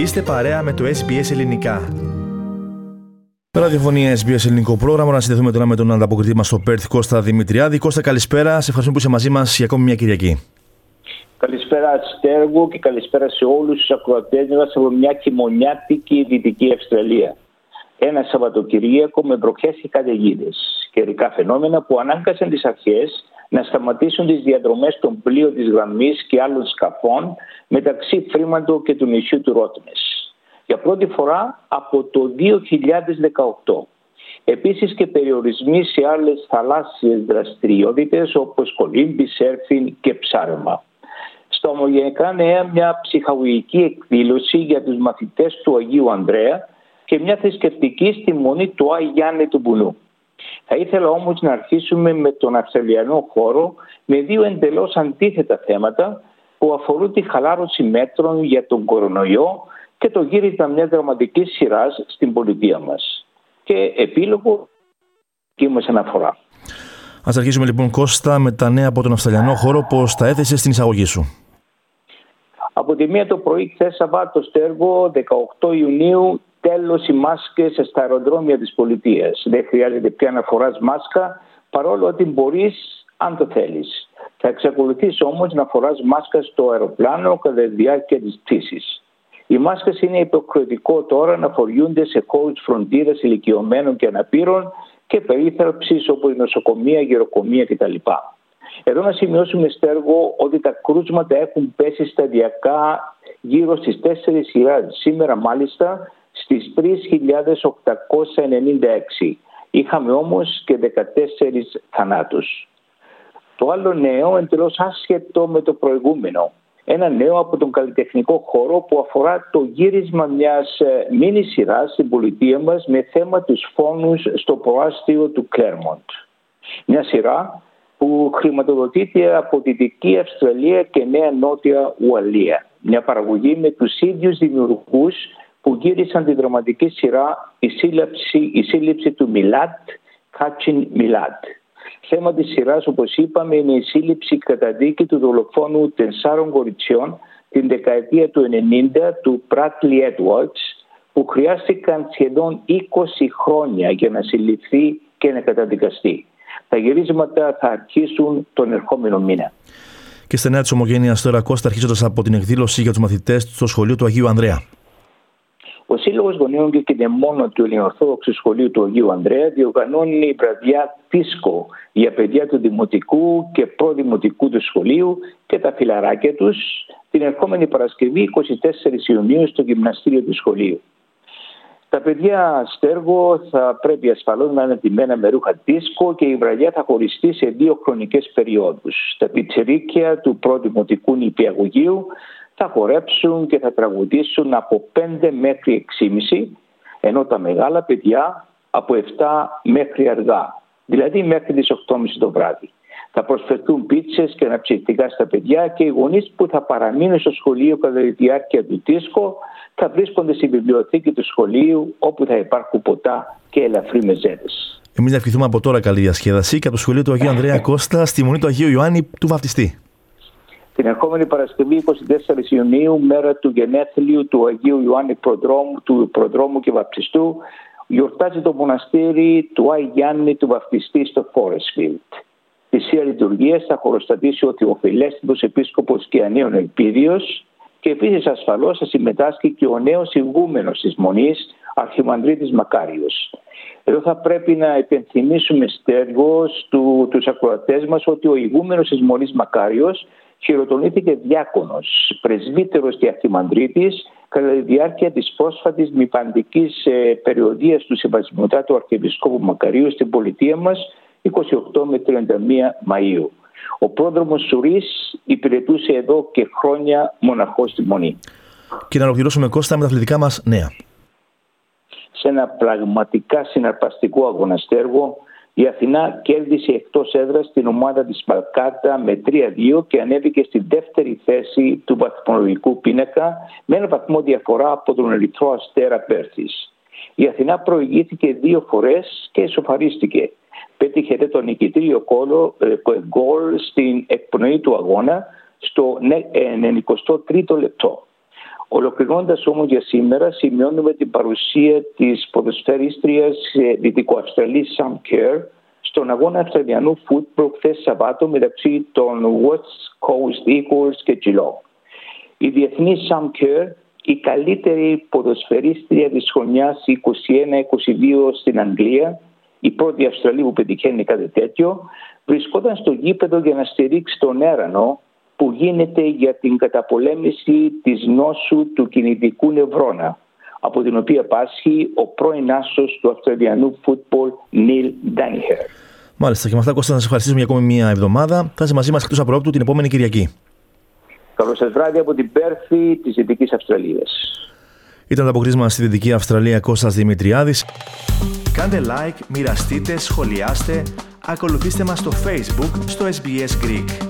Είστε παρέα με το SBS Ελληνικά. Ραδιοφωνία SBS Ελληνικό πρόγραμμα. Να συνδεθούμε τώρα με τον ανταποκριτή μας στο Πέρθ Κώστα Δημητριάδη. Κώστα, καλησπέρα. Σε ευχαριστούμε που είσαι μαζί μας για ακόμη μια Κυριακή. Καλησπέρα Στέργο και καλησπέρα σε όλους τους ακροατές μας από μια χειμωνιάτικη Δυτική Αυστραλία. Ένα Σαββατοκυριακό με βροχές και καταιγίδες. Καιρικά φαινόμενα που ανάγκασαν τις αρχές να σταματήσουν τις διαδρομές των πλοίων της γραμμής και άλλων σκαφών μεταξύ Φρήμαντο και του νησιού του Ρότμε. Για πρώτη φορά από το 2018. Επίσης και περιορισμοί σε άλλες θαλάσσιες δραστηριότητες όπως κολύμπη, σέρφιν και ψάρεμα. Στα ομογενικά νέα μια ψυχαγωγική εκδήλωση για τους μαθητές του Αγίου Ανδρέα και μια θρησκευτική στη μονή του Άι Γιάννη του Μπουνού. Θα ήθελα όμως να αρχίσουμε με τον Αυστραλιανό χώρο με δύο εντελώς αντίθετα θέματα που αφορούν τη χαλάρωση μέτρων για τον κορονοϊό και το γύρισμα μιας δραματικής σειράς στην πολιτεία μας. Και επίλογο και μας αναφορά. Ας αρχίσουμε λοιπόν Κώστα με τα νέα από τον Αυστραλιανό χώρο πώς τα έθεσε στην εισαγωγή σου; Από τη μία το πρωί χθες Σαββάτος Στέργο 18 Ιουνίου τέλος οι μάσκες στα αεροδρόμια της πολιτείας. Δεν χρειάζεται πια να φοράς μάσκα παρόλο ότι μπορείς αν το θέλεις. Θα εξακολουθείς όμως να φοράς μάσκα στο αεροπλάνο κατά τη διάρκεια της πτήσης. Οι μάσκες είναι υποχρεωτικό τώρα να φοριούνται σε χώρου φροντίδας ηλικιωμένων και αναπήρων και περίθαλψης όπως η νοσοκομεία, γεροκομεία κτλ. Εδώ να σημειώσουμε στέργο ότι τα κρούσματα έχουν πέσει σταδιακά γύρω στις 4.000. Σήμερα μάλιστα στις 3.896. Είχαμε όμως και 14 θανάτους. Το άλλο νέο εντελώς άσχετο με το προηγούμενο. Ένα νέο από τον καλλιτεχνικό χώρο που αφορά το γύρισμα μιας ε, μίνι σειράς στην πολιτεία μας με θέμα τους φόνους στο προάστιο του Κλέρμοντ. Μια σειρά που χρηματοδοτείται από τη Δυτική Αυστραλία και Νέα Νότια Ουαλία. Μια παραγωγή με τους ίδιους δημιουργούς που γύρισαν τη δραματική σειρά «Η σύλληψη, η σύλληψη του Μιλάτ, Κάτσιν Μιλάτ». Θέμα της σειράς, όπως είπαμε, είναι η σύλληψη κατά δίκη του δολοφόνου τεσσάρων κοριτσιών την δεκαετία του 90 του Πράτλι Έντουαρτς, που χρειάστηκαν σχεδόν 20 χρόνια για να συλληφθεί και να καταδικαστεί. Τα γυρίσματα θα αρχίσουν τον ερχόμενο μήνα. Και στα νέα της Ομογένειας τώρα, Κώστα, αρχίζοντας από την εκδήλωση για τους μαθητές στο σχολείο του Αγίου Ανδρέα. Ο Σύλλογος Γονέων και Κινεμόνων του Ελληνοορθόδοξου Σχολείου του Αγίου Ανδρέα διοργανώνει η βραδιά Πίσκο για παιδιά του Δημοτικού και Προδημοτικού του Σχολείου και τα φιλαράκια τους την ερχόμενη Παρασκευή 24 Ιουνίου στο γυμναστήριο του Σχολείου. Τα παιδιά στέργο θα πρέπει ασφαλώς να είναι τιμένα με ρούχα δίσκο και η βραδιά θα χωριστεί σε δύο χρονικές περιόδους. Τα πιτσερίκια του προδημοτικού νηπιαγωγείου θα χορέψουν και θα τραγουδήσουν από 5 μέχρι 6,5 ενώ τα μεγάλα παιδιά από 7 μέχρι αργά, δηλαδή μέχρι τις 8.30 το βράδυ. Θα προσφερθούν πίτσες και αναψυκτικά στα παιδιά και οι γονείς που θα παραμείνουν στο σχολείο κατά τη διάρκεια του τίσκο θα βρίσκονται στη βιβλιοθήκη του σχολείου όπου θα υπάρχουν ποτά και ελαφρύ μεζέδες. Εμείς να ευχηθούμε από τώρα καλή διασκέδαση και από το σχολείο του Αγίου Ανδρέα Κώστα στη Μονή του Αγίου Ιωάννη του Βαπτιστή. Την ερχόμενη Παρασκευή 24 Ιουνίου, μέρα του γενέθλιου του Αγίου Ιωάννη Προδρόμου, του Προδρόμου και Βαπτιστού, γιορτάζει το μοναστήρι του Άι Γιάννη του Βαπτιστή στο Φόρεσφιλτ. Τη Σία Λειτουργίας θα χωροστατήσει ο Θεοφιλέστητος Επίσκοπος και Ανίων Ελπίδιος και επίσης ασφαλώς θα συμμετάσχει και ο νέος ηγούμενος της Μονής, Αρχιμανδρίτης Μακάριος. Εδώ θα πρέπει να επενθυμίσουμε στέργος του, τους ακροατές μας ότι ο ηγούμενος της Μονής Μακάριος χειροτονήθηκε διάκονος, πρεσβύτερος και αρχιμανδρίτης κατά τη διάρκεια της πρόσφατης μηπαντικής ε, περιοδίας του Σεβασμιωτά του Αρχιεπισκόπου Μακαρίου στην πολιτεία μας 28 με 31 Μαΐου. Ο πρόδρομος Σουρής υπηρετούσε εδώ και χρόνια μοναχός στη Μονή. Και να ολοκληρώσουμε Κώστα με τα αθλητικά μας νέα. Σε ένα πραγματικά συναρπαστικό αγωναστέργο η Αθηνά κέρδισε εκτός έδρας την ομάδα της Παλκάτα με 3-2 και ανέβηκε στη δεύτερη θέση του βαθμολογικού πίνακα με ένα βαθμό διαφορά από τον Ερυθρό Αστέρα Πέρθης. Η Αθηνά προηγήθηκε δύο φορές και ισοφαρίστηκε. Πέτυχε το νικητήριο κόλο, ε, γκολ στην εκπνοή του αγώνα στο 93ο λεπτό. Ολοκληρώνοντας όμως για σήμερα, σημειώνουμε την παρουσία της ποδοσφαιρίστρια Δυτικοαυστραλής Sam Kerr στον αγώνα Αυστραλιανού φούτμπολ χθες Σαββάτο μεταξύ των West Coast Eagles και Geelong. Η διεθνής Sam Kerr, η καλύτερη ποδοσφαιρίστρια της χρονιάς 21-22 στην Αγγλία, η πρώτη Αυστραλή που πετυχαίνει κάτι τέτοιο, βρισκόταν στο γήπεδο για να στηρίξει τον έρανο που γίνεται για την καταπολέμηση της νόσου του κινητικού νευρώνα από την οποία πάσχει ο πρώην άσος του Αυστραλιανού φούτμπολ Νίλ Ντάνιχερ. Μάλιστα και με αυτά Κώστα να σας ευχαριστήσουμε για ακόμη μία εβδομάδα. Θα είσαι μαζί μας εκτός απρόπτου την επόμενη Κυριακή. Καλό σας βράδυ από την Πέρθη της Δυτικής Αυστραλίας. Ήταν το αποκρίσμα στη Δυτική Αυστραλία Κώστας Δημητριάδης. Κάντε like, μοιραστείτε, σχολιάστε, ακολουθήστε μας στο Facebook, στο SBS Greek.